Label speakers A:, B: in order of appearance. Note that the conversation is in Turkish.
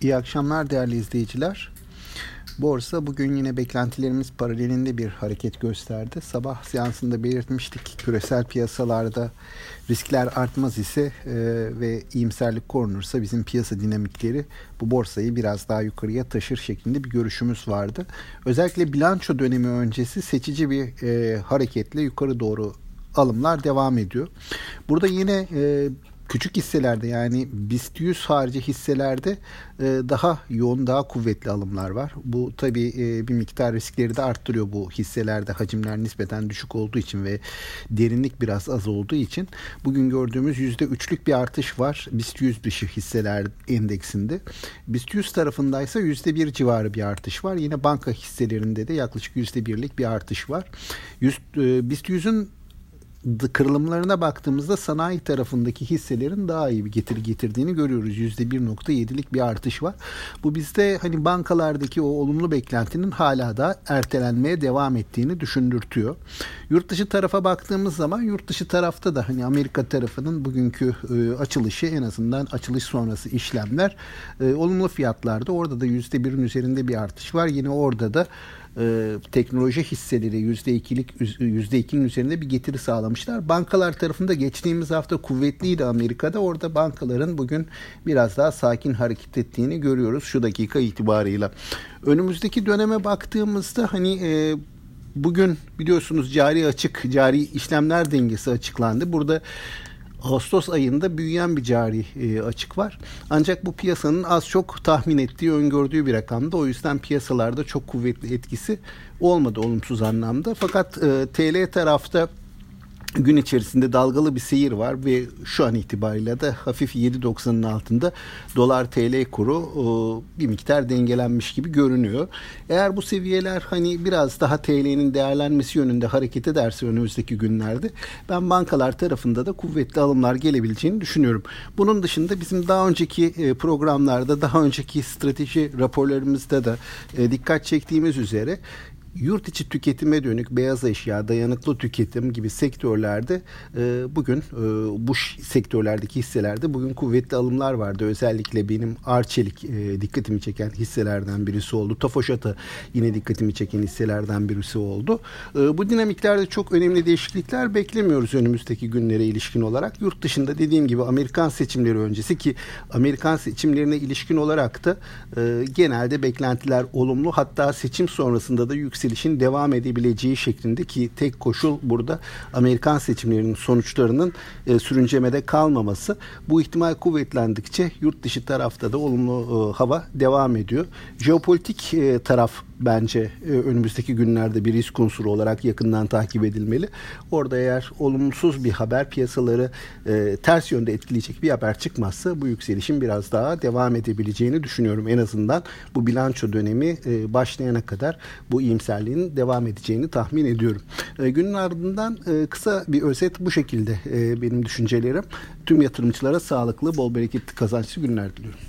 A: İyi akşamlar değerli izleyiciler. Borsa bugün yine beklentilerimiz paralelinde bir hareket gösterdi. Sabah seansında belirtmiştik küresel piyasalarda riskler artmaz ise e, ve iyimserlik korunursa bizim piyasa dinamikleri bu borsayı biraz daha yukarıya taşır şeklinde bir görüşümüz vardı. Özellikle bilanço dönemi öncesi seçici bir e, hareketle yukarı doğru alımlar devam ediyor. Burada yine e, küçük hisselerde yani BIST 100 harici hisselerde e, daha yoğun, daha kuvvetli alımlar var. Bu tabii e, bir miktar riskleri de arttırıyor bu hisselerde hacimler nispeten düşük olduğu için ve derinlik biraz az olduğu için. Bugün gördüğümüz %3'lük bir artış var BIST 100 dışı hisseler endeksinde. BIST 100 tarafındaysa %1 civarı bir artış var. Yine banka hisselerinde de yaklaşık %1'lik bir artış var. 100, e, BIST 100'ün kırılımlarına baktığımızda sanayi tarafındaki hisselerin daha iyi bir getiri getirdiğini görüyoruz. %1.7'lik bir artış var. Bu bizde hani bankalardaki o olumlu beklentinin hala da ertelenmeye devam ettiğini düşündürtüyor. Yurt dışı tarafa baktığımız zaman yurt dışı tarafta da hani Amerika tarafının bugünkü e, açılışı en azından açılış sonrası işlemler e, olumlu fiyatlarda. Orada da %1'in üzerinde bir artış var. Yine orada da e, teknoloji hisseleri %2'lik %2'nin üzerinde bir getiri sağlamışlar. Bankalar tarafında geçtiğimiz hafta kuvvetliydi Amerika'da. Orada bankaların bugün biraz daha sakin hareket ettiğini görüyoruz şu dakika itibarıyla. Önümüzdeki döneme baktığımızda hani e, bugün biliyorsunuz cari açık, cari işlemler dengesi açıklandı. Burada Ağustos ayında büyüyen bir cari e, açık var. Ancak bu piyasanın az çok tahmin ettiği, öngördüğü bir rakamda. O yüzden piyasalarda çok kuvvetli etkisi olmadı olumsuz anlamda. Fakat e, TL tarafta gün içerisinde dalgalı bir seyir var ve şu an itibariyle de hafif 7.90'ın altında dolar TL kuru bir miktar dengelenmiş gibi görünüyor. Eğer bu seviyeler hani biraz daha TL'nin değerlenmesi yönünde hareket ederse önümüzdeki günlerde ben bankalar tarafında da kuvvetli alımlar gelebileceğini düşünüyorum. Bunun dışında bizim daha önceki e, programlarda daha önceki strateji raporlarımızda da e, dikkat çektiğimiz üzere yurt içi tüketime dönük beyaz eşya, dayanıklı tüketim gibi sektörlerde e, bugün e, bu sektörlerdeki hisselerde bugün kuvvetli alımlar vardı. Özellikle benim Arçelik e, dikkatimi çeken hisselerden birisi oldu. Tofaşata yine dikkatimi çeken hisselerden birisi oldu. E, bu dinamiklerde çok önemli değişiklikler beklemiyoruz önümüzdeki günlere ilişkin olarak. Yurt dışında dediğim gibi Amerikan seçimleri öncesi ki Amerikan seçimlerine ilişkin olarak da e, genelde beklentiler olumlu. Hatta seçim sonrasında da yüksek yükselişin devam edebileceği şeklinde ki tek koşul burada Amerikan seçimlerinin sonuçlarının e, sürüncemede kalmaması. Bu ihtimal kuvvetlendikçe yurt dışı tarafta da olumlu e, hava devam ediyor. Jeopolitik e, taraf bence e, önümüzdeki günlerde bir risk unsuru olarak yakından takip edilmeli. Orada eğer olumsuz bir haber piyasaları e, ters yönde etkileyecek bir haber çıkmazsa bu yükselişin biraz daha devam edebileceğini düşünüyorum. En azından bu bilanço dönemi e, başlayana kadar bu iyimserliğin devam edeceğini tahmin ediyorum. E, günün ardından e, kısa bir özet bu şekilde e, benim düşüncelerim. Tüm yatırımcılara sağlıklı, bol bereketli, kazançlı günler diliyorum.